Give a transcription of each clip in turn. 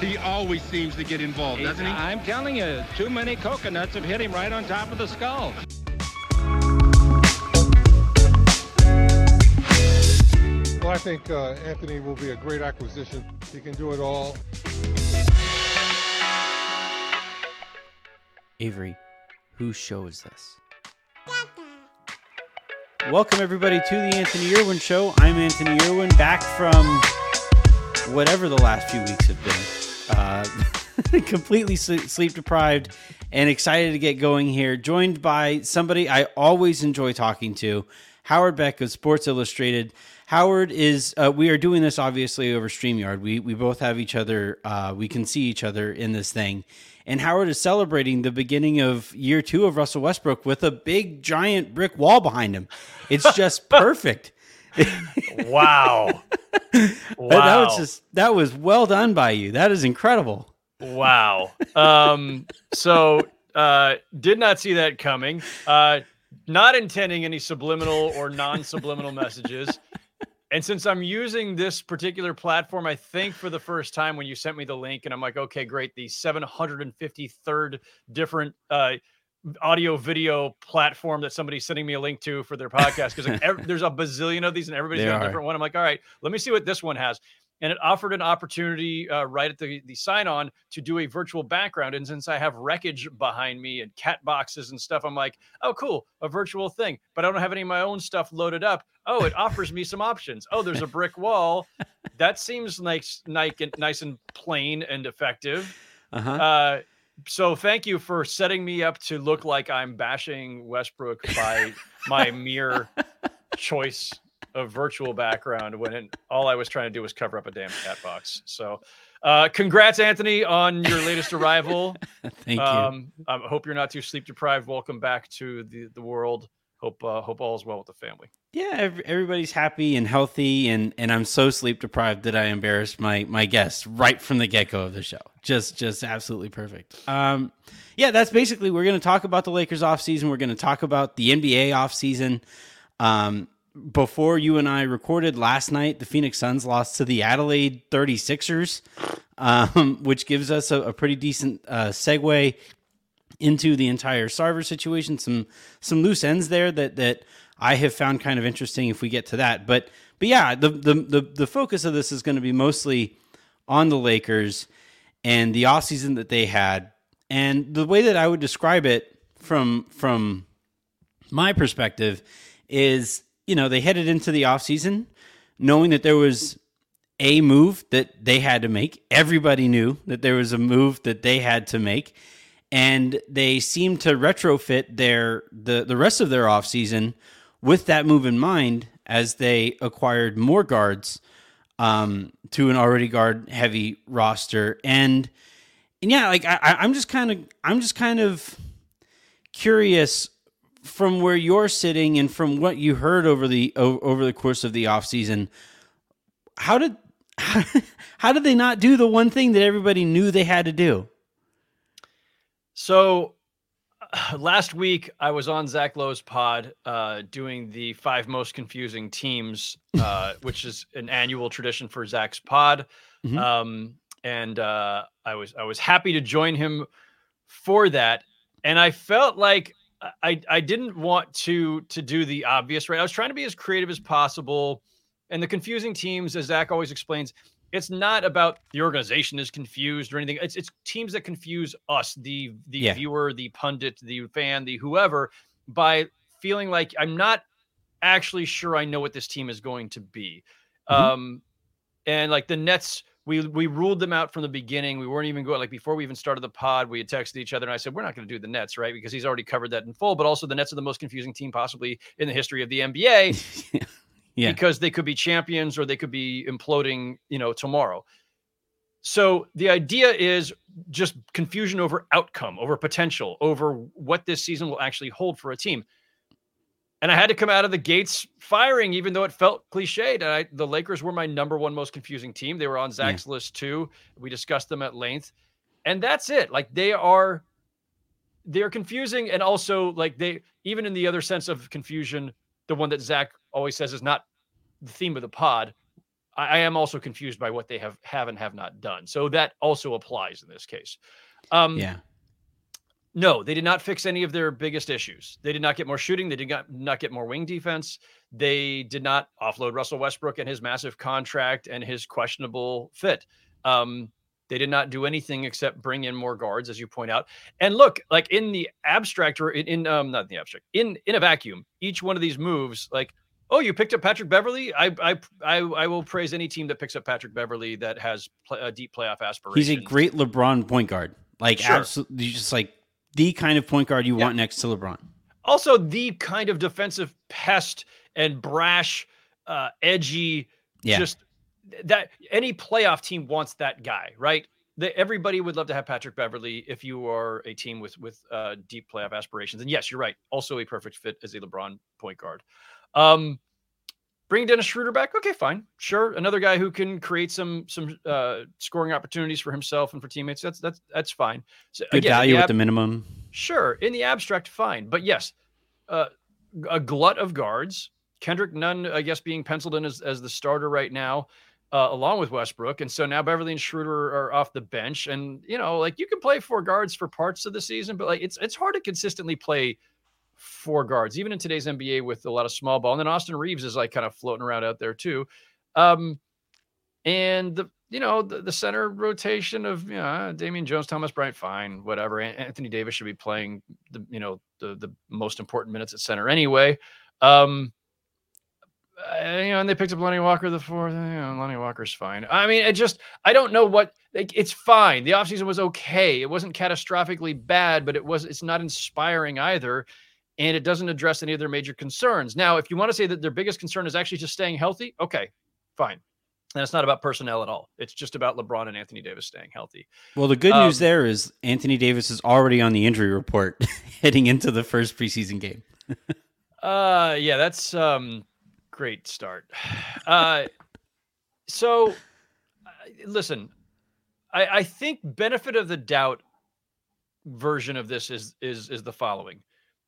He always seems to get involved, doesn't he? I'm telling you, too many coconuts have hit him right on top of the skull. Well, I think uh, Anthony will be a great acquisition. He can do it all. Avery, whose show is this? Welcome, everybody, to the Anthony Irwin Show. I'm Anthony Irwin, back from whatever the last few weeks have been. Uh, completely sleep deprived and excited to get going here. Joined by somebody I always enjoy talking to, Howard Beck of Sports Illustrated. Howard is, uh, we are doing this obviously over StreamYard. We, we both have each other, uh, we can see each other in this thing and Howard is celebrating the beginning of year two of Russell Westbrook with a big giant brick wall behind him. It's just perfect. wow. wow. That was just that was well done by you. That is incredible. Wow. Um so uh did not see that coming. Uh not intending any subliminal or non-subliminal messages. And since I'm using this particular platform, I think for the first time when you sent me the link, and I'm like, okay, great, the 753rd different uh, audio video platform that somebody's sending me a link to for their podcast because like, there's a bazillion of these and everybody's they got a different one. I'm like, all right, let me see what this one has and it offered an opportunity uh, right at the, the sign on to do a virtual background. And since I have wreckage behind me and cat boxes and stuff, I'm like, oh, cool, a virtual thing. But I don't have any of my own stuff loaded up. Oh, it offers me some options. Oh, there's a brick wall. That seems like nice, nice, nice and plain and effective. Uh-huh. Uh, so thank you for setting me up to look like I'm bashing Westbrook by my mere choice of virtual background when it, all I was trying to do was cover up a damn cat box. So, uh, congrats, Anthony, on your latest arrival. Thank um, you. I hope you're not too sleep deprived. Welcome back to the, the world. Hope uh, hope all is well with the family. Yeah, everybody's happy and healthy, and and I'm so sleep deprived that I embarrassed my my guests right from the get go of the show. Just just absolutely perfect. Um, yeah, that's basically we're going to talk about the Lakers off season. We're going to talk about the NBA off season. Um, before you and I recorded last night, the Phoenix Suns lost to the Adelaide 36ers, um, which gives us a, a pretty decent uh, segue into the entire Sarver situation. Some some loose ends there that that I have found kind of interesting if we get to that. But but yeah, the the the, the focus of this is going to be mostly on the Lakers and the offseason that they had. And the way that I would describe it from from my perspective is you know, they headed into the offseason knowing that there was a move that they had to make. Everybody knew that there was a move that they had to make. And they seemed to retrofit their the, the rest of their offseason with that move in mind as they acquired more guards um, to an already guard heavy roster. And and yeah, like I, I'm just kind of I'm just kind of curious from where you're sitting and from what you heard over the over the course of the offseason, how did how did they not do the one thing that everybody knew they had to do? So last week I was on Zach Lowe's pod uh, doing the five most confusing teams, uh, which is an annual tradition for Zach's pod. Mm-hmm. Um, and uh, I was I was happy to join him for that. And I felt like I I didn't want to to do the obvious right. I was trying to be as creative as possible. And the confusing teams, as Zach always explains, it's not about the organization is confused or anything. It's it's teams that confuse us, the the yeah. viewer, the pundit, the fan, the whoever, by feeling like I'm not actually sure I know what this team is going to be. Mm-hmm. Um, and like the Nets we we ruled them out from the beginning. We weren't even going like before we even started the pod. We had texted each other, and I said we're not going to do the Nets, right? Because he's already covered that in full. But also, the Nets are the most confusing team possibly in the history of the NBA, yeah. because they could be champions or they could be imploding, you know, tomorrow. So the idea is just confusion over outcome, over potential, over what this season will actually hold for a team and I had to come out of the gates firing, even though it felt cliched. I, the Lakers were my number one most confusing team. They were on Zach's yeah. list too. We discussed them at length, and that's it. Like they are, they're confusing, and also like they, even in the other sense of confusion, the one that Zach always says is not the theme of the pod. I, I am also confused by what they have have and have not done. So that also applies in this case. Um, yeah. No, they did not fix any of their biggest issues. They did not get more shooting. They did not, not get more wing defense. They did not offload Russell Westbrook and his massive contract and his questionable fit. Um, they did not do anything except bring in more guards, as you point out. And look, like in the abstract or in, in um not in the abstract, in in a vacuum, each one of these moves, like, oh, you picked up Patrick Beverley. I I I, I will praise any team that picks up Patrick Beverley that has play, a deep playoff aspirations. He's a great LeBron point guard. Like Sure. absolutely, just like the kind of point guard you Yeah. want next to LeBron. also the kind of defensive pest and brash, uh, edgy, Yeah. just that any playoff team wants that guy, right? The, everybody would love to have Patrick Beverley if you are a team with with uh, deep playoff aspirations. And yes, you're right. Also a perfect fit as a LeBron point guard. Um, bring Dennis Schroeder back. Okay, fine, sure. Another guy who can create some some uh, scoring opportunities for himself and for teammates. That's that's that's fine. So, Good again, value the at the minimum. Sure, in the abstract, fine. But yes, uh, a glut of guards. Kendrick Nunn, I guess, being penciled in as, as the starter right now, uh, along with Westbrook. And so now Beverley and Schroeder are off the bench. And, you know, like you can play four guards for parts of the season, but like it's it's hard to consistently play four guards, even in today's NBA with a lot of small ball. And then Austin Reaves is like kind of floating around out there too. Um, and the you know the, the center rotation of you know Damian Jones, Thomas Bryant, fine, whatever. Anthony Davis should be playing the you know the the most important minutes at center anyway. Um, uh, you know, and they picked up Lonnie Walker the fourth. You know, Lonnie Walker's fine. I mean, it just I don't know what like, it's fine. The offseason was okay. It wasn't catastrophically bad, but it was it's not inspiring either. And it doesn't address any of their major concerns. Now, if you want to say that their biggest concern is actually just staying healthy, okay, fine. And it's not about personnel at all. It's just about LeBron and Anthony Davis staying healthy. Well, the good news Um, there is Anthony Davis is already on the injury report heading into the first preseason game. Uh yeah, that's um great start. Uh so uh, listen, I I think benefit of the doubt version of this is is is the following.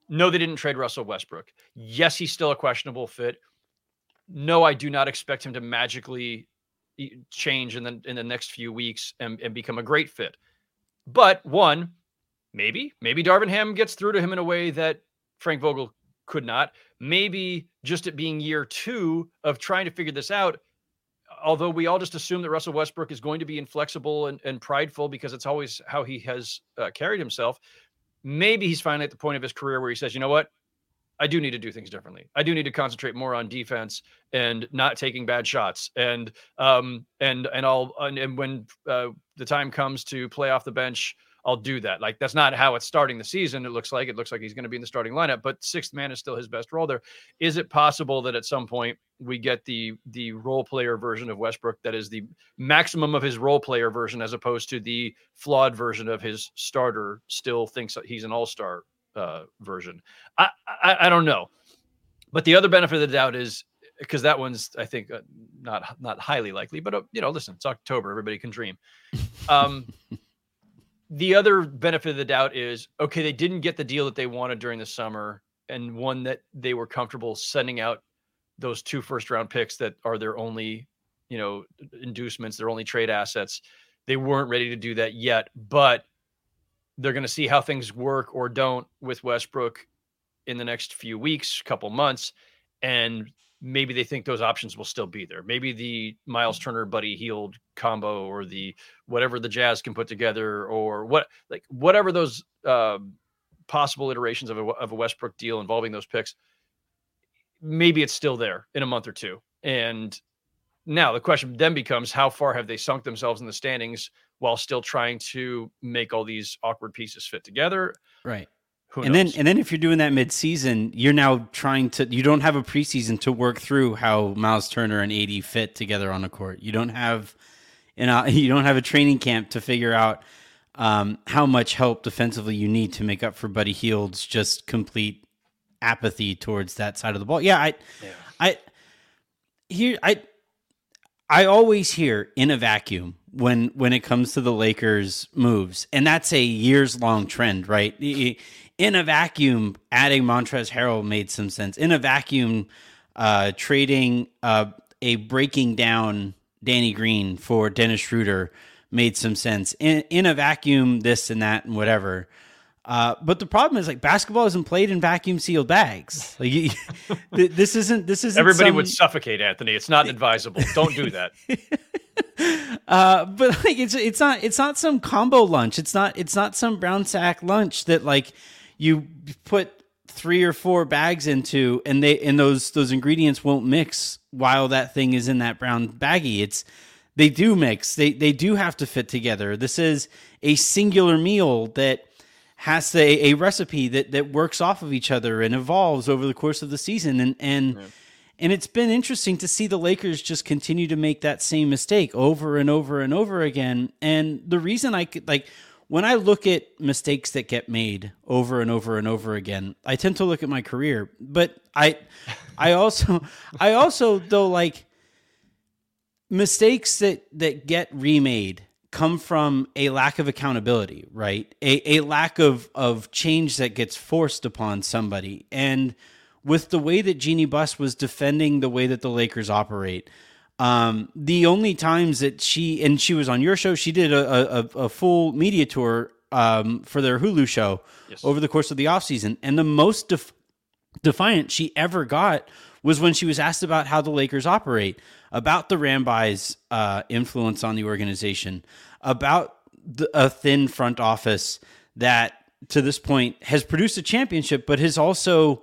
No, they didn't trade Russell Westbrook. Yes, he's still a questionable fit. No, I do not expect him to magically change in the in the next few weeks and, and become a great fit. But one, maybe, maybe Darvin Ham gets through to him in a way that Frank Vogel could not. Maybe just it being year two of trying to figure this out. Although we all just assume that Russell Westbrook is going to be inflexible and, and prideful because it's always how he has uh, carried himself. Maybe he's finally at the point of his career where he says, you know what? I do need to do things differently. I do need to concentrate more on defense and not taking bad shots. And um and and I'll and, and when uh, the time comes to play off the bench, I'll do that. Like that's not how it's starting the season. It looks like it looks like he's going to be in the starting lineup, but sixth man is still his best role there. Is it possible that at some point we get the the role player version of Westbrook that is the maximum of his role player version as opposed to the flawed version of his starter still thinks that he's an all-star uh, version. I, I I don't know, but the other benefit of the doubt is because that one's I think uh, not not highly likely, but uh, you know, listen, it's October, everybody can dream. Um, the other benefit of the doubt is okay, they didn't get the deal that they wanted during the summer, and one that they were comfortable sending out those two first round picks that are their only, you know, inducements, their only trade assets. They weren't ready to do that yet, but they're going to see how things work or don't with Westbrook in the next few weeks, couple months, and maybe they think those options will still be there. Maybe the Miles Turner Buddy Hield combo or the whatever the Jazz can put together or what like whatever those uh, possible iterations of a, of a Westbrook deal involving those picks. Maybe it's still there in a month or two. And now the question then becomes how far have they sunk themselves in the standings while still trying to make all these awkward pieces fit together? Right. Who and knows? then and then if you're doing that mid-season, you're now trying to you don't have a preseason to work through how Miles Turner and AD fit together on the court. You don't have and uh, you don't have a training camp to figure out um, how much help defensively you need to make up for Buddy Hield's just complete apathy towards that side of the ball. Yeah, I I here I I always hear in a vacuum when when it comes to the Lakers moves, and that's a years long trend, right? In a vacuum, adding Montrezl Harrell made some sense. In a vacuum, uh, trading uh, a breaking down Danny Green for Dennis Schroeder made some sense. In in a vacuum, this and that and whatever. Uh, but the problem is like basketball isn't played in vacuum sealed bags. Like you, this isn't this isn't everybody some, would suffocate Anthony. It's not advisable. Don't do that. uh, but like it's it's not it's not some combo lunch. It's not it's not some brown sack lunch that like you put three or four bags into and they and those those ingredients won't mix while that thing is in that brown baggie. It's they do mix. They they do have to fit together. This is a singular meal that has a, a recipe that that works off of each other and evolves over the course of the season and and and it's been interesting to see the Lakers just continue to make that same mistake over and over and over again and the reason I could like when I look at mistakes that get made over and over and over again I tend to look at my career but I I also I also though like mistakes that that get remade come from a lack of accountability, right? A, a lack of, of change that gets forced upon somebody. And with the way that Jeanie Buss was defending the way that the Lakers operate, um, the only times that she and she was on your show, she did a, a, a full media tour um, for their Hulu show yes. over the course of the offseason. And the most def- defiant she ever got was when she was asked about how the Lakers operate, about the Rambis' uh, influence on the organization, about the, a thin front office that to this point has produced a championship, but has also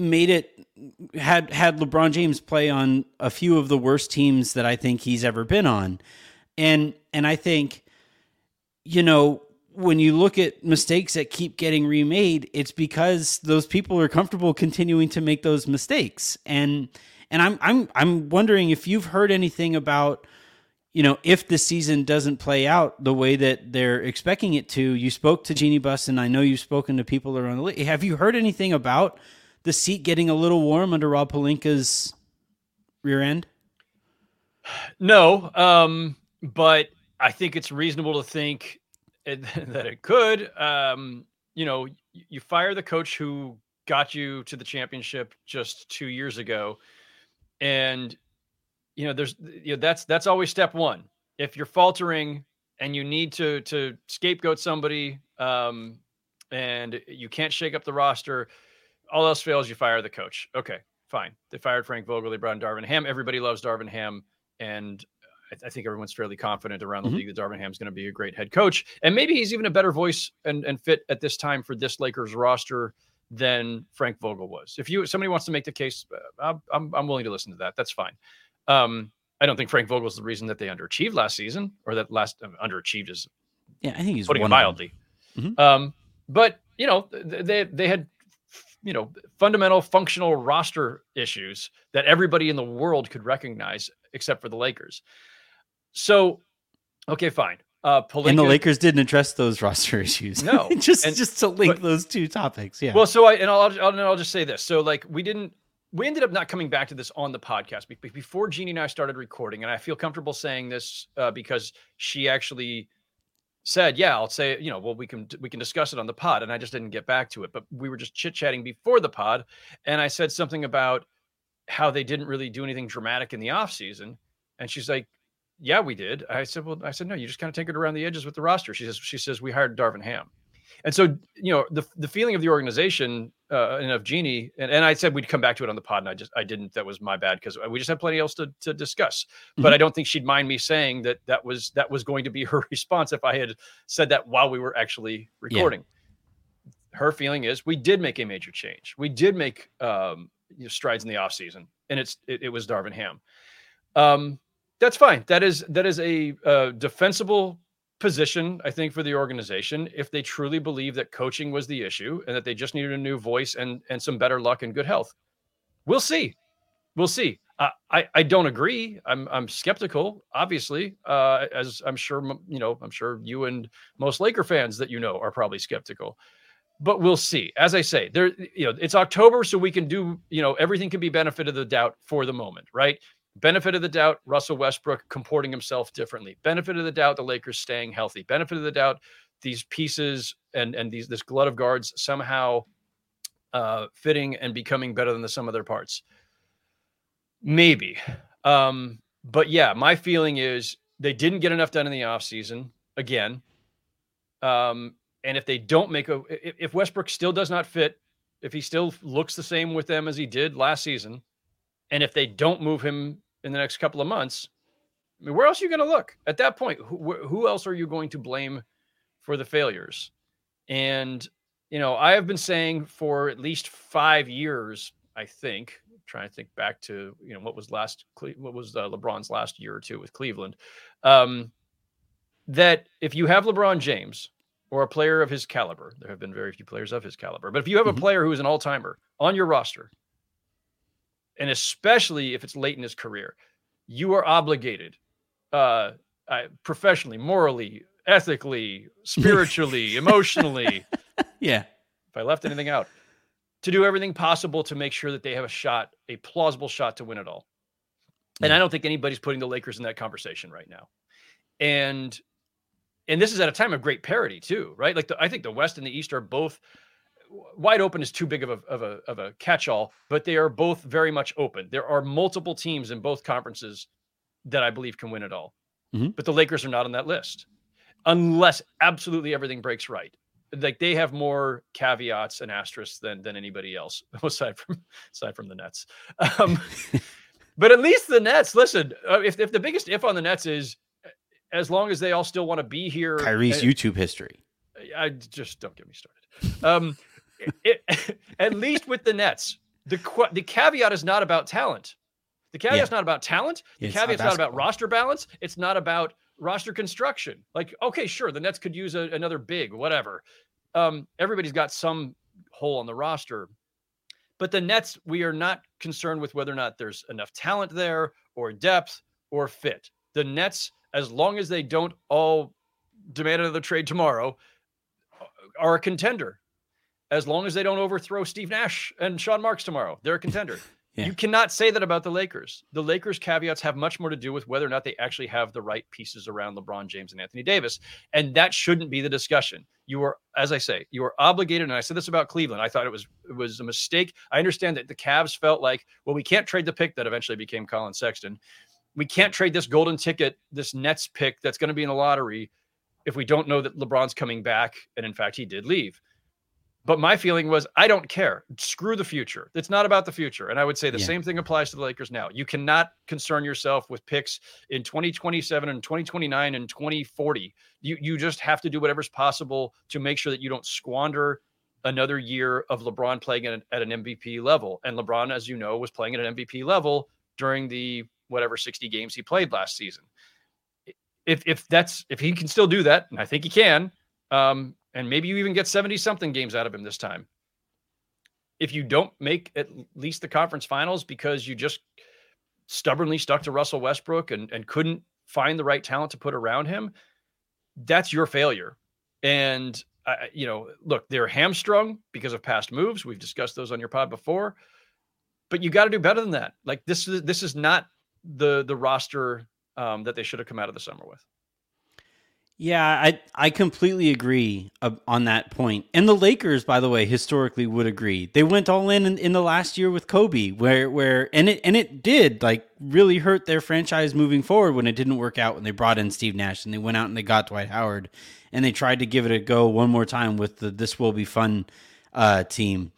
made it had had LeBron James play on a few of the worst teams that I think he's ever been on. And and I think you know when you look at mistakes that keep getting remade, it's because those people are comfortable continuing to make those mistakes. And and I'm I'm I'm wondering if you've heard anything about you know, if the season doesn't play out the way that they're expecting it to, you spoke to Jeanie Buss, and I know you've spoken to people around the league. Have you heard anything about the seat getting a little warm under Rob Pelinka's rear end? No, um, but I think it's reasonable to think it, that it could. Um, you know, you fire the coach who got you to the championship just two years ago, and you know, there's you know that's that's always step one. If you're faltering and you need to to scapegoat somebody, um, and you can't shake up the roster, all else fails, you fire the coach. Okay, fine. They fired Frank Vogel. They brought in Darvin Ham. Everybody loves Darvin Ham, and I, I think everyone's fairly confident around the mm-hmm. league that Darvin Ham is going to be a great head coach, and maybe he's even a better voice and and fit at this time for this Lakers roster than Frank Vogel was. If you somebody wants to make the case, uh, I'm I'm willing to listen to that. That's fine. Um, I don't think Frank Vogel was the reason that they underachieved last season, or that last uh, underachieved is. Yeah, I think he's putting it mildly. Mm-hmm. Um, but you know, they they had you know fundamental functional roster issues that everybody in the world could recognize except for the Lakers. So, okay, fine. Uh, Pelinka, and the Lakers didn't address those roster issues. No, just and, just to link but, those two topics. Yeah. Well, so I and I'll, I'll I'll just say this. So like we didn't we ended up not coming back to this on the podcast before Jeanie and I started recording, and I feel comfortable saying this uh, because she actually said, "Yeah, I'll say, you know, well, we can we can discuss it on the pod," and I just didn't get back to it. But we were just chit chatting before the pod, and I said something about how they didn't really do anything dramatic in the off season, and she's like, "Yeah, we did." I said, "Well, I said no, you just kind of tinkered around the edges with the roster." She says, "She says we hired Darvin Ham." And so, you know, the the feeling of the organization uh, and of Jeanie, and, and I said we'd come back to it on the pod, and I just I didn't. That was my bad because we just had plenty else to to discuss. Mm-hmm. But I don't think she'd mind me saying that that was that was going to be her response if I had said that while we were actually recording. Yeah. Her feeling is we did make a major change. We did make um, you know, strides in the off season, and it's it, it was Darvin Ham. Um, that's fine. That is that is a uh, defensible position, I think, for the organization if they truly believe that coaching was the issue and that they just needed a new voice and and some better luck and good health. We'll see. We'll see. Uh, I I don't agree. I'm I'm skeptical, obviously, uh, as I'm sure you know. I'm sure you and most Laker fans that you know are probably skeptical. But we'll see. As I say, there you know it's October, so we can do you know everything can be benefit of the doubt for the moment, right? Benefit of the doubt, Russell Westbrook comporting himself differently. Benefit of the doubt, the Lakers staying healthy. Benefit of the doubt, these pieces and and these this glut of guards somehow uh, fitting and becoming better than the sum of their parts. Maybe. Um, but yeah, my feeling is they didn't get enough done in the offseason again. Um, and if they don't make a, if Westbrook still does not fit, if he still looks the same with them as he did last season, and if they don't move him in the next couple of months, I mean, where else are you going to look at that point? Who, who else are you going to blame for the failures? And, you know, I have been saying for at least five years, I think, trying to think back to, you know, what was last, what was uh, LeBron's last year or two with Cleveland, um, that if you have LeBron James or a player of his caliber, there have been very few players of his caliber, but if you have mm-hmm. a player who is an all timer on your roster, and especially if it's late in his career, you are obligated uh, uh, professionally, morally, ethically, spiritually, emotionally. Yeah. If I left anything out, to do everything possible to make sure that they have a shot, a plausible shot to win it all. Yeah. And I don't think anybody's putting the Lakers in that conversation right now. And and this is at a time of great parity too, right? Like the, I think the West and the East are both wide open is too big of a of a of a catch-all, but they are both very much open. There are multiple teams in both conferences that I believe can win it all. Mm-hmm. But the Lakers are not on that list unless absolutely everything breaks right. Like they have more caveats and asterisks than than anybody else aside from aside from the Nets. Um, but at least the Nets, listen, uh, if if the biggest if on the Nets is as long as they all still want to be here, Kyrie's and, YouTube history. I just don't get me started. Um, it, at least with the Nets, the the caveat is not about talent. The caveat's yeah. not about talent. The yeah, caveat's not, about roster balance. It's not about roster construction. Like, okay, sure, the Nets could use a, another big, whatever. Um, everybody's got some hole on the roster. But the Nets, we are not concerned with whether or not there's enough talent there or depth or fit. The Nets, as long as they don't all demand another trade tomorrow, are a contender. As long as they don't overthrow Steve Nash and Sean Marks tomorrow, they're a contender. Yeah. You cannot say that about the Lakers. The Lakers caveats have much more to do with whether or not they actually have the right pieces around LeBron James and Anthony Davis. And that shouldn't be the discussion. You are, as I say, you are obligated. And I said this about Cleveland. I thought it was it was a mistake. I understand that the Cavs felt like, well, we can't trade the pick that eventually became Collin Sexton. We can't trade this golden ticket, this Nets pick that's going to be in the lottery if we don't know that LeBron's coming back. And in fact, he did leave. But my feeling was, I don't care. Screw the future. It's not about the future. And I would say the yeah. same thing applies to the Lakers now. You cannot concern yourself with picks in 2027 and 2029 and 2040. You you just have to do whatever's possible to make sure that you don't squander another year of LeBron playing at, at an MVP level. And LeBron, as you know, was playing at an MVP level during the whatever 60 games he played last season. If if that's if he can still do that, and I think he can, um, and maybe you even get 70 something games out of him this time. If you don't make at least the conference finals because you just stubbornly stuck to Russell Westbrook and, and couldn't find the right talent to put around him, that's your failure. And, uh, you know, look, they're hamstrung because of past moves. We've discussed those on your pod before, but you got to do better than that. Like this is, this is not the, the roster um, that they should have come out of the summer with. Yeah, I I completely agree on that point. And the Lakers, by the way, historically would agree. They went all in, in in the last year with Kobe, where where and it and it did like really hurt their franchise moving forward when it didn't work out when they brought in Steve Nash and they went out and they got Dwight Howard and they tried to give it a go one more time with the this will be fun uh, team.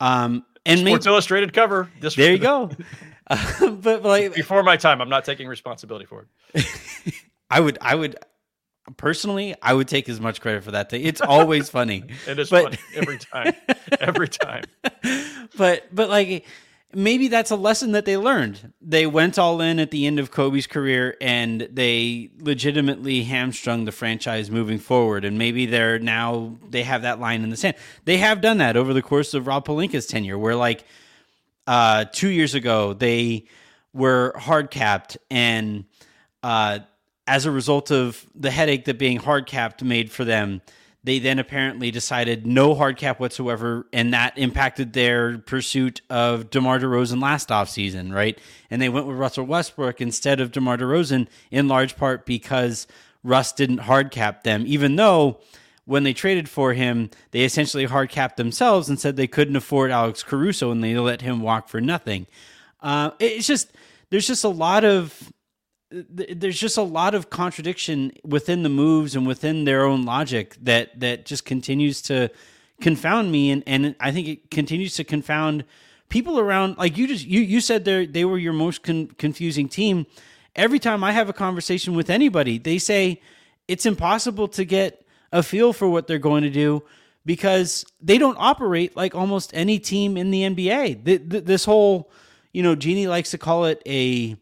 Um, and Sports maybe, Illustrated cover. This there you go. Uh, but like before my time, I'm not taking responsibility for it. I would I would personally, I would take as much credit for that thing. It's always funny. it is but, funny every time. every time. But but like maybe that's a lesson that they learned. They went all in at the end of Kobe's career and they legitimately hamstrung the franchise moving forward. And maybe they're now they have that line in the sand. They have done that over the course of Rob Pelinka's tenure, where like uh two years ago they were hard capped and uh as a result of the headache that being hard capped made for them, they then apparently decided no hard cap whatsoever, and that impacted their pursuit of DeMar DeRozan last offseason, right? And they went with Russell Westbrook instead of DeMar DeRozan, in large part because Russ didn't hard cap them, even though when they traded for him, they essentially hard capped themselves and said they couldn't afford Alex Caruso and they let him walk for nothing. Uh, it's just, there's just a lot of there's just a lot of contradiction within the moves and within their own logic that that just continues to confound me. And and I think it continues to confound people around like you just you you said they they were your most con- confusing team. Every time I have a conversation with anybody they say it's impossible to get a feel for what they're going to do because they don't operate like almost any team in the NBA the, the, this whole you know Jeanie likes to call it a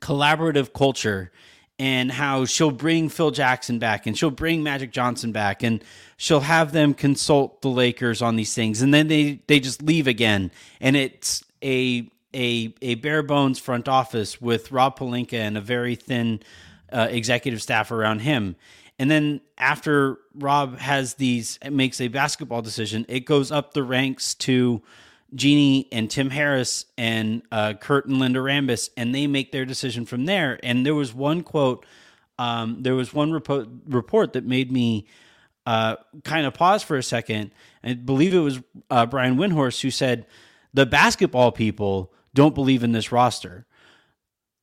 collaborative culture and how she'll bring Phil Jackson back and she'll bring Magic Johnson back and she'll have them consult the Lakers on these things and then they they just leave again and it's a a a bare bones front office with Rob Pelinka and a very thin uh, executive staff around him. And then after Rob has these makes a basketball decision, it goes up the ranks to Jeanie and Tim Harris and uh, Kurt and Linda Rambis, and they make their decision from there. And there was one quote, um, there was one report, report that made me uh, kind of pause for a second. I believe it was uh, Brian Windhorst who said, The basketball people don't believe in this roster.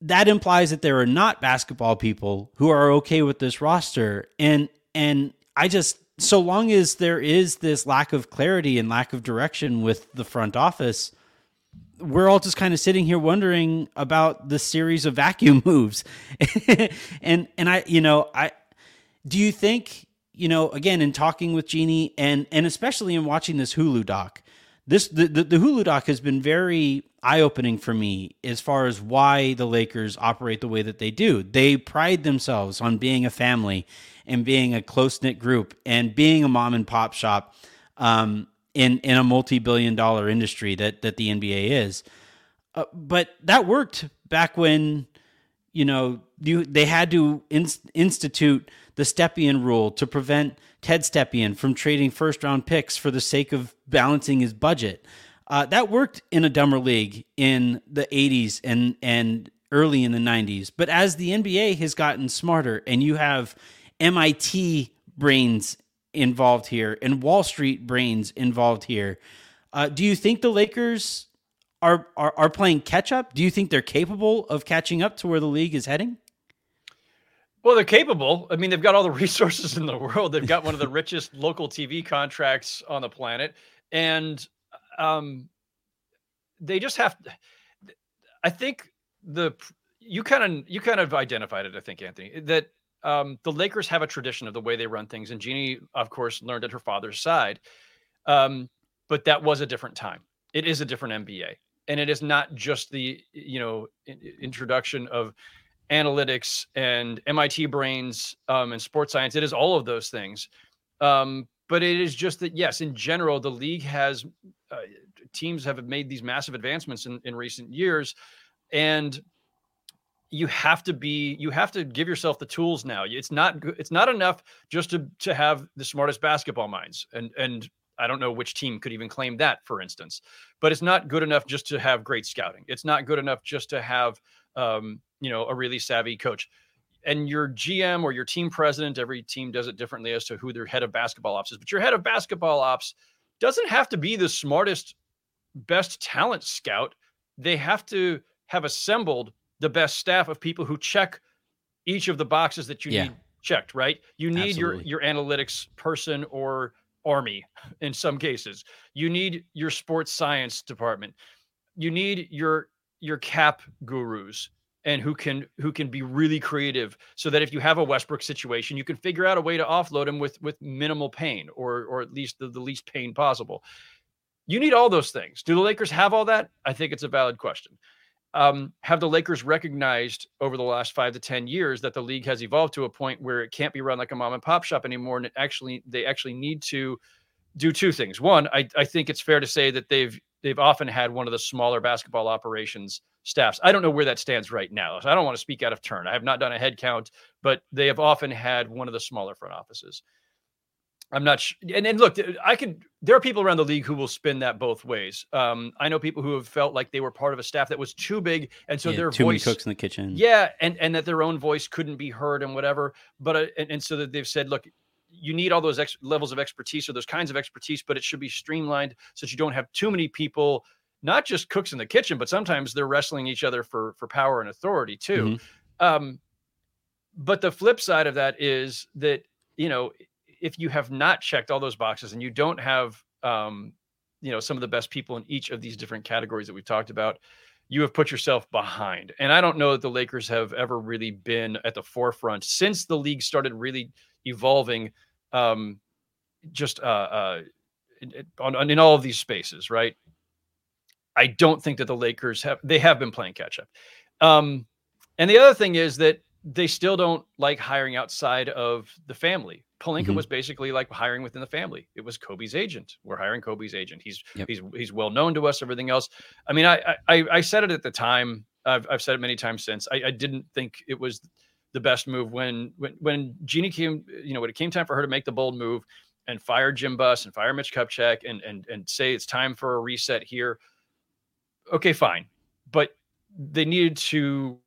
That implies that there are not basketball people who are okay with this roster. And and I just so long as there is this lack of clarity and lack of direction with the front office, we're all just kind of sitting here wondering about the series of vacuum moves. and and I, you know, I do you think, you know, again in talking with Jeanie and and especially in watching this Hulu doc, this the, the, the Hulu doc has been very eye opening for me as far as why the Lakers operate the way that they do. They pride themselves on being a family and being a close knit group and being a mom and pop shop um, in in a multi billion dollar industry that that the NBA is. Uh, but that worked back when you know you they had to in, institute the Stepien rule to prevent Ted Stepien from trading first round picks for the sake of balancing his budget. Uh, that worked in a dumber league in the 80s and and early in the 90s. But as the NBA has gotten smarter and you have MIT brains involved here and Wall Street brains involved here. Uh, do you think the Lakers are, are are playing catch up? Do you think they're capable of catching up to where the league is heading? Well, they're capable. I mean, they've got all the resources in the world. They've got one of the richest local TV contracts on the planet, and um, they just have. I think the you kind of you kind of identified it. I think Anthony that um, the Lakers have a tradition of the way they run things, and Jeanie, of course, learned at her father's side. Um, but that was a different time. It is a different NBA, and it is not just the you know introduction of analytics and MIT brains um, and sports science. It is all of those things. Um, but it is just that yes, in general, the league has uh, teams have made these massive advancements in, in recent years, and you have to be you have to give yourself the tools now it's not it's not enough just to to have the smartest basketball minds and and I don't know which team could even claim that, for instance. But it's not good enough just to have great scouting. It's not good enough just to have, um, you know, a really savvy coach. And your GM or your team president, every team does it differently as to who their head of basketball ops is. But your head of basketball ops doesn't have to be the smartest, best talent scout. They have to have assembled the best staff of people who check each of the boxes that you yeah. need checked, right? You need Absolutely. your your analytics person or army in some cases. You need your sports science department. You need your your cap gurus and who can who can be really creative so that if you have a Westbrook situation, you can figure out a way to offload him with with minimal pain or or at least the, the least pain possible. You need all those things. Do the Lakers have all that? I think it's a valid question um, have the Lakers recognized over the last five to ten years that the league has evolved to a point where it can't be run like a mom and pop shop anymore, and actually they actually need to do two things. One, I, I think it's fair to say that they've they've often had one of the smaller basketball operations staffs. I don't know where that stands right now. So I don't want to speak out of turn. I have not done a head count, but they have often had one of the smaller front offices. I'm not sure. And, and look, I could. There are people around the league who will spin that both ways. Um, I know people who have felt like they were part of a staff that was too big, and so yeah, their too voice many cooks in the kitchen. Yeah, and and that their own voice couldn't be heard and whatever. But uh, and, and so that they've said, look, you need all those ex- levels of expertise or those kinds of expertise, but it should be streamlined so that you don't have too many people, not just cooks in the kitchen, but sometimes they're wrestling each other for for power and authority too. Mm-hmm. Um, but the flip side of that is that you know if you have not checked all those boxes and you don't have um, you know some of the best people in each of these different categories that we've talked about you have put yourself behind. And i don't know that the lakers have ever really been at the forefront since the league started really evolving um, just uh, uh, in, in all of these spaces right? I don't think that the lakers have they have been playing catch up. Um, and the other thing is that they still don't like hiring outside of the family. Pelinka mm-hmm. was basically like hiring within the family. It was Kobe's agent. We're hiring Kobe's agent. He's yep. he's he's well known to us. Everything else. I mean, I I, I said it at the time. I've I've said it many times since. I, I didn't think it was the best move when when when Jeanie came. You know, when it came time for her to make the bold move and fire Jim Buss and fire Mitch Kupchak and and and say it's time for a reset here. Okay, fine, but they needed to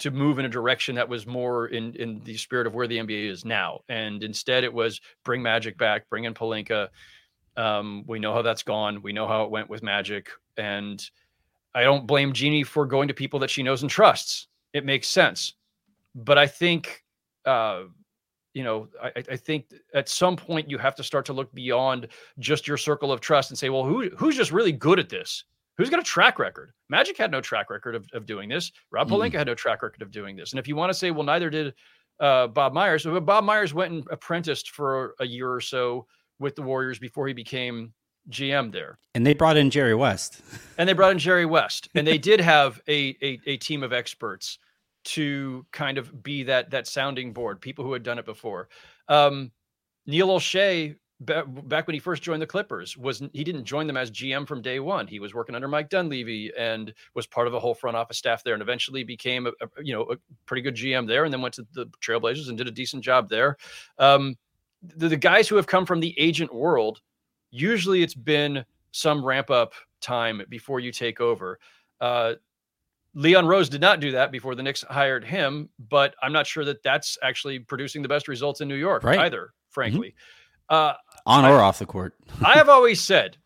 to move in a direction that was more in in the spirit of where the NBA is now. And instead, it was bring Magic back, bring in Pelinka. Um, we know how that's gone. We know how it went with Magic, and I don't blame Jeanie for going to people that she knows and trusts. It makes sense, but I think. Uh, you know, I, I, think at some point you have to start to look beyond just your circle of trust and say, well, who who's just really good at this? Who's got a track record? Magic had no track record of, of doing this. Rob mm. Had no track record of doing this. And if you want to say, well, neither did uh, Bob Myers. So Bob Myers went and apprenticed for a year or so with the Warriors before he became GM there. And they brought in Jerry West. and they brought in Jerry West. And they did have a, a, a team of experts to kind of be that that sounding board, people who had done it before. Um, Neil Olshey back when he first joined the Clippers was he didn't join them as GM from day one. He was working under Mike Dunleavy and was part of the whole front office staff there, and eventually became a, a you know a pretty good GM there, and then went to the Trailblazers and did a decent job there. Um, the, the guys who have come from the agent world, usually it's been some ramp up time before you take over. Uh, Leon Rose did not do that before the Knicks hired him, but I'm not sure that that's actually producing the best results in New York right. either, frankly. Mm-hmm. Uh, On or off the court. I have always said,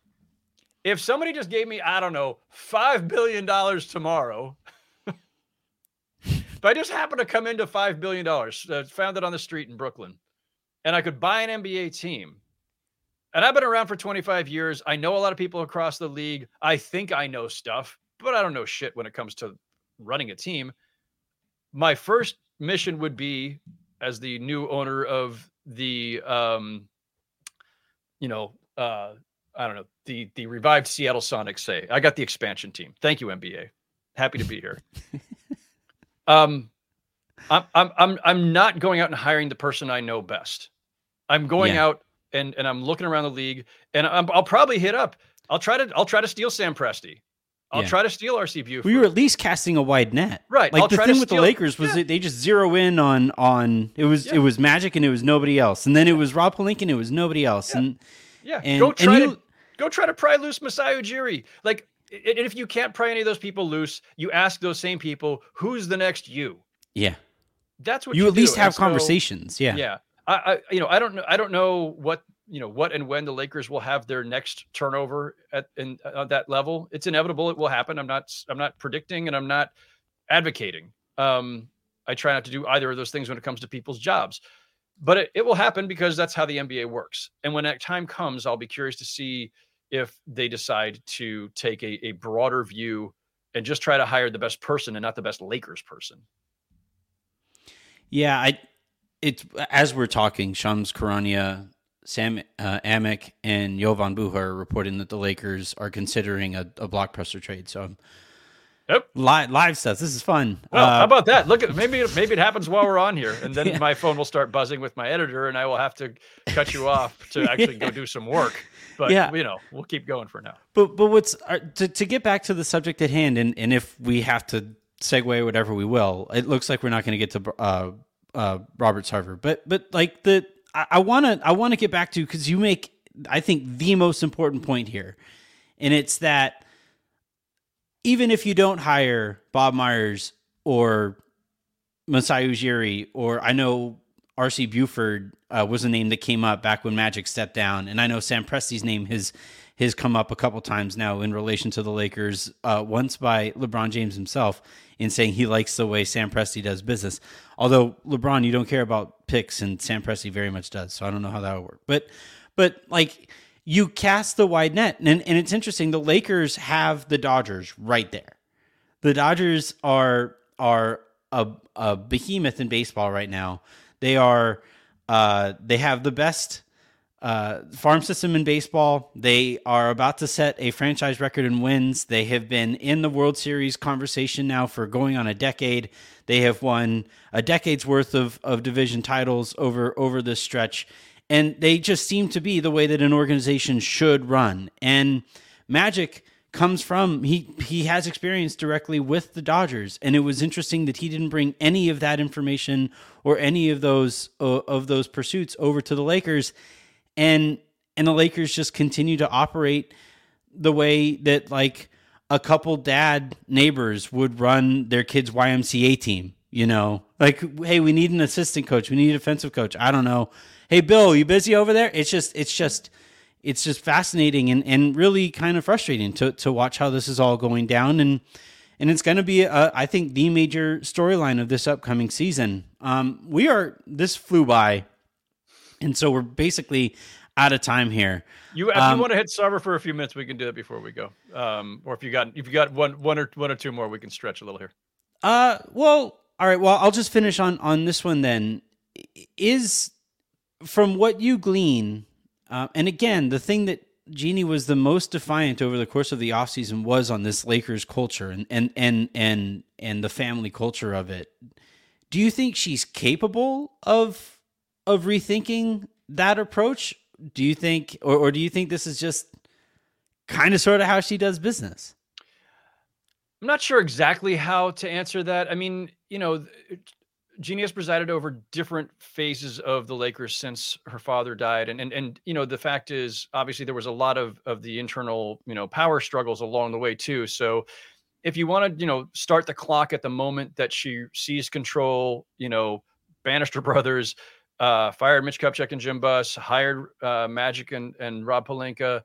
if somebody just gave me, I don't know, five billion dollars tomorrow, if I just happen to come into five billion dollars, uh, found it on the street in Brooklyn, and I could buy an NBA team, and I've been around for 25 years. I know a lot of people across the league. I think I know stuff, but I don't know shit when it comes to running a team. My first mission would be, as the new owner of the um, you know, uh, I don't know, the the revived Seattle Sonics say. I got the expansion team. Thank you, NBA. Happy to be here. um, I'm I'm I'm I'm not going out and hiring the person I know best. I'm going yeah. out and and I'm looking around the league, and i will probably hit up. I'll try to I'll try to steal Sam Presti. I'll yeah. try to steal RC Buford. We were at least casting a wide net, right? Like I'll the thing with steal, the Lakers was yeah. they just zero in on on it was yeah. it was Magic and it was nobody else, and then it was Rob Pelinka and it was nobody else, and yeah, and, go try you, to go try to pry loose Masai Ujiri. Like, and if you can't pry any of those people loose, you ask those same people, "Who's the next you?" Yeah, that's what you, you at do. least have conversations. yeah, yeah. I, I, you know, I don't know. I don't know what you know what and when the Lakers will have their next turnover at in at that level. It's inevitable. It will happen. I'm not. I'm not predicting, and I'm not advocating. Um, I try not to do either of those things when it comes to people's jobs but it, it will happen because that's how the NBA works. And when that time comes, I'll be curious to see if they decide to take a, a broader view and just try to hire the best person and not the best Lakers person. Yeah, I it's as we're talking, Shams Charania, Sam uh, Amick, and Jovan Buha are reporting that the Lakers are considering a, a block presser trade. So Yep. Live, live stuff. This is fun. Well, uh, how about that? Look at maybe maybe it happens while we're on here, and then yeah. my phone will start buzzing with my editor, and I will have to cut you off to actually yeah. go do some work. But yeah. you know, we'll keep going for now. But but what's uh, to to get back to the subject at hand, and and if we have to segue whatever we will, it looks like we're not going to get to uh, uh, Robert Sarver. But but like the I want to I want to get back to because you make I think the most important point here, and it's that even if you don't hire Bob Myers or Masai Ujiri, or I know RC Buford uh, was a name that came up back when Magic stepped down, and I know Sam Presti's name has has come up a couple times now in relation to the Lakers. Uh, once by LeBron James himself in saying he likes the way Sam Presti does business. Although LeBron, you don't care about picks, and Sam Presti very much does. So I don't know how that would work. But but like you cast the wide net, and and it's interesting. The Lakers have the Dodgers right there. The Dodgers are are a, a behemoth in baseball right now. They are uh, they have the best uh, farm system in baseball. They are about to set a franchise record in wins. They have been in the World Series conversation now for going on a decade. They have won a decade's worth of, of division titles over over this stretch. And they just seem to be the way that an organization should run. And Magic comes from he he has experience directly with the Dodgers and it was interesting that he didn't bring any of that information or any of those uh, of those pursuits over to the Lakers and and the Lakers just continue to operate the way that like a couple dad neighbors would run their kids YMCA team, you know. Like hey, we need an assistant coach, we need a defensive coach. I don't know. Hey Bill, you busy over there? It's just it's just it's just fascinating and, and really kind of frustrating to, to watch how this is all going down and and it's going to be a, I think the major storyline of this upcoming season. Um, we are this flew by, and so we're basically out of time here. You if Um, you want to hit server for a few minutes, we can do that before we go. Um, or if you got if you got one one or one or two more, we can stretch a little here. Uh, well, all right. Well, I'll just finish on on this one then. Is from what you glean, uh, and again, the thing that Jeanie was the most defiant over the course of the offseason was on this Lakers culture and and and and and the family culture of it. Do you think she's capable of of rethinking that approach? Do you think, or, or do you think this is just kind of sort of how she does business? I'm not sure exactly how to answer that. I mean, you know, Jeanie has presided over different phases of the Lakers since her father died, and and and you know, the fact is, obviously, there was a lot of of the internal, you know, power struggles along the way too. So, if you want to, you know, start the clock at the moment that she seized control, you know, Bannister brothers, uh, fired Mitch Kupchak and Jim Buss, hired uh, Magic and and Rob Pelinka.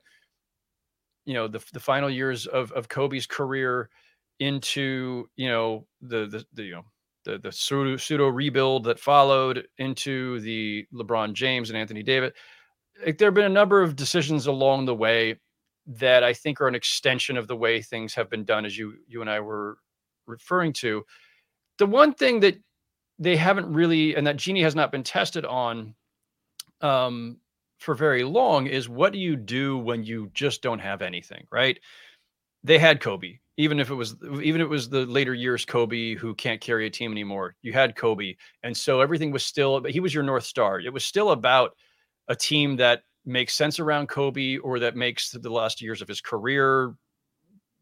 You know, the the final years of of Kobe's career into you know the the, the you know the the pseudo pseudo rebuild that followed into the LeBron James and Anthony Davis. Like, there have been a number of decisions along the way that I think are an extension of the way things have been done, as you you and I were referring to. The one thing that they haven't really, and that Jeanie has not been tested on um, for very long, is what do you do when you just don't have anything, right? They had Kobe, even if it was even if it was the later years Kobe who can't carry a team anymore. You had Kobe, and so everything was still. But he was your north star. It was still about a team that makes sense around Kobe or that makes the last years of his career,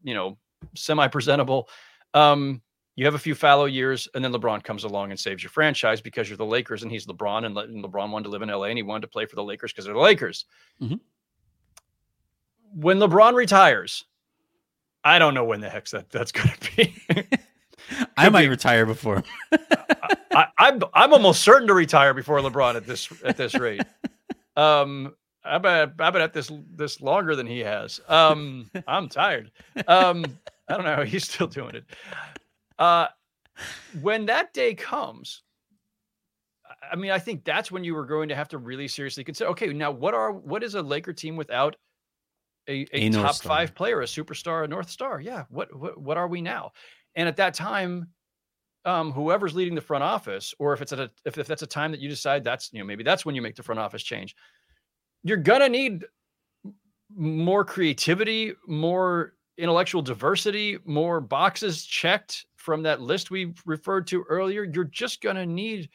you know, semi presentable. Um, you have a few fallow years, and then LeBron comes along and saves your franchise because you're the Lakers and he's LeBron, and, Le- and LeBron wanted to live in LA and he wanted to play for the Lakers because they're the Lakers. Mhm. When LeBron retires, I don't know when the heck that, that's going to be. I might retire before. I, I'm I'm almost certain to retire before LeBron at this at this rate. Um, I've been I've been at this this longer than he has. Um, I'm tired. Um, I don't know how he's still doing it. Uh, when that day comes, I- mean, I think that's when you were going to have to really seriously consider. Okay, now what are what is a Laker team without a, a, A top Star. five player, a superstar, a North Star? Yeah. What what what are we now? And at that time, um, whoever's leading the front office, or if it's at a if, if that's a time that you decide that's you know maybe that's when you make the front office change, you're gonna need more creativity, more intellectual diversity, more boxes checked from that list we referred to earlier. You're just gonna need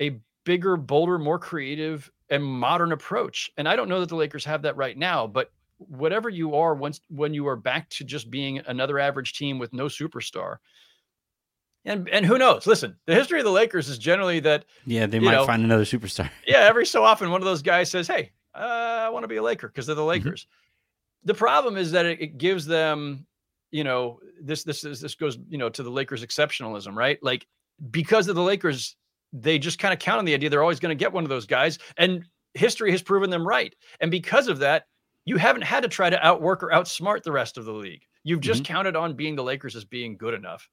a bigger, bolder, more creative and modern approach. And I don't know that the Lakers have that right now, but whatever you are once when you are back to just being another average team with no superstar. And and who knows? Listen, the history of the Lakers is generally that Yeah, they might know, find another superstar. yeah, every so often one of those guys says, "Hey, uh, I want to be a Laker because they're the Lakers." The problem is that it, it gives them, you know, this this is this goes, you know, to the Lakers exceptionalism, right? Like because of the Lakers, they just kind of count on the idea they're always going to get one of those guys, and history has proven them right. And because of that, you haven't had to try to outwork or outsmart the rest of the league. You've just mm-hmm. counted on being the Lakers as being good enough.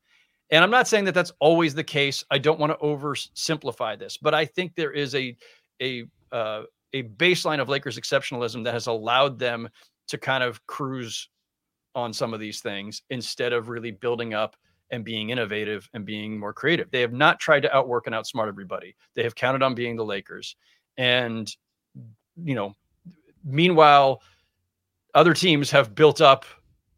And I'm not saying that that's always the case. I don't want to oversimplify this, but I think there is a a uh, a baseline of Lakers exceptionalism that has allowed them to kind of cruise on some of these things instead of really building up and being innovative and being more creative. They have not tried to outwork and outsmart everybody. They have counted on being the Lakers. And you know, meanwhile, other teams have built up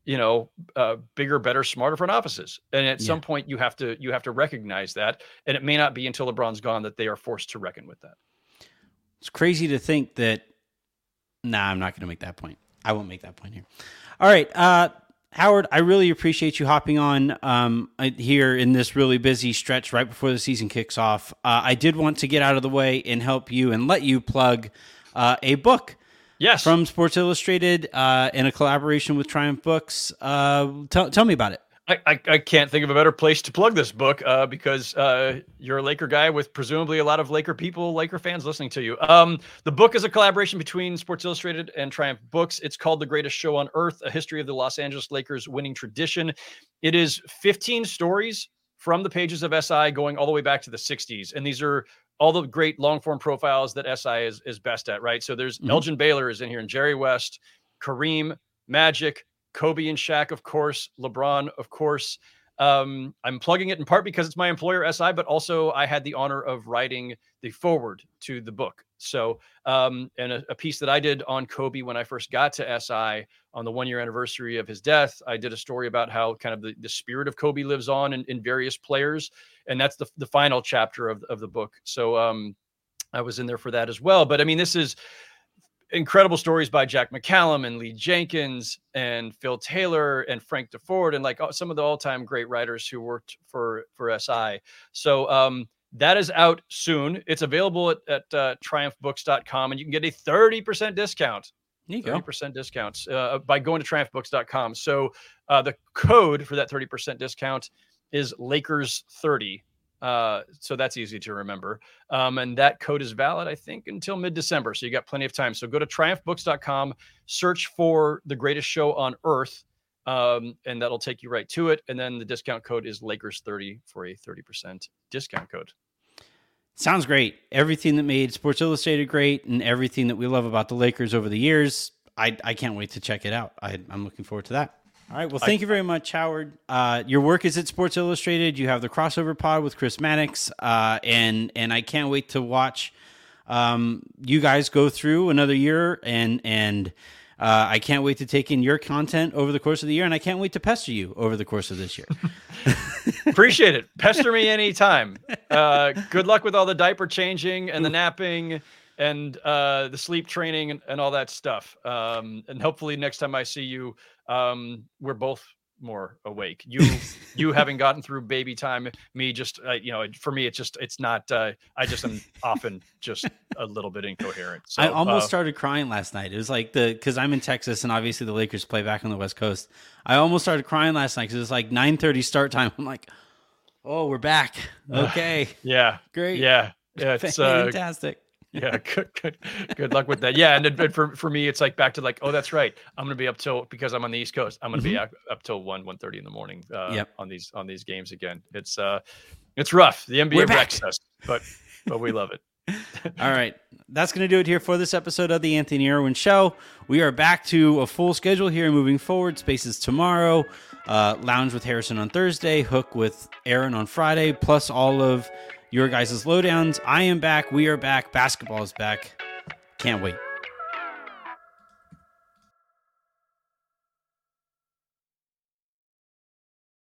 you know uh, bigger better smarter front offices and at yeah. some point you have to you have to recognize that and it may not be until lebron's gone that they are forced to reckon with that it's crazy to think that nah i'm not going to make that point i won't make that point here all right uh Howard, I really appreciate you hopping on um, here in this really busy stretch right before the season kicks off. Uh, I did want to get out of the way and help you and let you plug uh, a book Yes. From Sports Illustrated uh, in a collaboration with Triumph Books. Uh, tell, tell me about it. I, I, I, can't think of a better place to plug this book uh, because uh, you're a Laker guy with presumably a lot of Laker people, Laker fans listening to you. Um, the book is a collaboration between Sports Illustrated and Triumph Books. It's called The Greatest Show on Earth A History of the Los Angeles Lakers Winning Tradition. It is 15 stories from the pages of SI going all the way back to the 60s. And these are all the great long form profiles that SI is is best at, right? So there's mm-hmm. Elgin Baylor is in here, and Jerry West, Kareem, Magic, Kobe and Shaq, of course, LeBron, of course. Um, I'm plugging it in part because it's my employer SI, but also I had the honor of writing the foreword to the book. So, um, and a, a, piece that I did on Kobe when I first got to SI on the one year anniversary of his death, I did a story about how kind of the, the spirit of Kobe lives on in, in various players. And that's the, the final chapter of, of the book. So, um, I was in there for that as well. But I mean, this is incredible stories by Jack McCallum and Lee Jenkins and Phil Taylor and Frank Deford and like some of the all-time great writers who worked for for SI. So um, that is out soon. It's available at, at uh, triumphbooks.com and you can get a 30% discount. You 30% discounts uh, by going to triumphbooks.com. So uh, the code for that 30% discount is Lakers 30 uh, so that's easy to remember. Um, and that code is valid, I think, until mid December. So you got plenty of time. So go to triumphbooks.com, search for the greatest show on earth, um, and that'll take you right to it. And then the discount code is Lakers30 for a 30% discount code. Sounds great. Everything that made Sports Illustrated great and everything that we love about the Lakers over the years. I, I can't wait to check it out. I, I'm looking forward to that. All right. Well, thank I, you very much, Howard. Uh, your work is at Sports Illustrated. You have the crossover pod with Chris Mannix, uh, and and I can't wait to watch um, you guys go through another year, and and uh, I can't wait to take in your content over the course of the year, and I can't wait to pester you over the course of this year. Appreciate it. Pester me anytime. Uh, good luck with all the diaper changing and the napping and uh, the sleep training and, and all that stuff. Um, and hopefully next time I see you, um, we're both more awake. You, you having gotten through baby time, me just, uh, you know, for me, it's just, it's not, uh, I just am often just a little bit incoherent. So, I almost uh, started crying last night. It was like the, cause I'm in Texas and obviously the Lakers play back on the West coast. I almost started crying last night cause it was like 9 30 start time. I'm like, Oh, we're back. Okay. yeah. Great. Yeah. Yeah. It's uh, fantastic yeah, good, good, good luck with that. Yeah, and then for for me, it's like back to like, oh, that's right. I'm gonna be up till because I'm on the East Coast. I'm gonna mm-hmm. be up, up till one one thirty in the morning. Uh, yep. on these on these games again. It's uh, it's rough. The NBA wrecks us, but but we love it. All right. That's going to do it here for this episode of the Anthony Irwin Show. We are back to a full schedule here moving forward. Spaces tomorrow, uh, Lounge with Harrison on Thursday, Hook with Aaron on Friday, plus all of your guys' lowdowns. I am back. We are back. Basketball is back. Can't wait.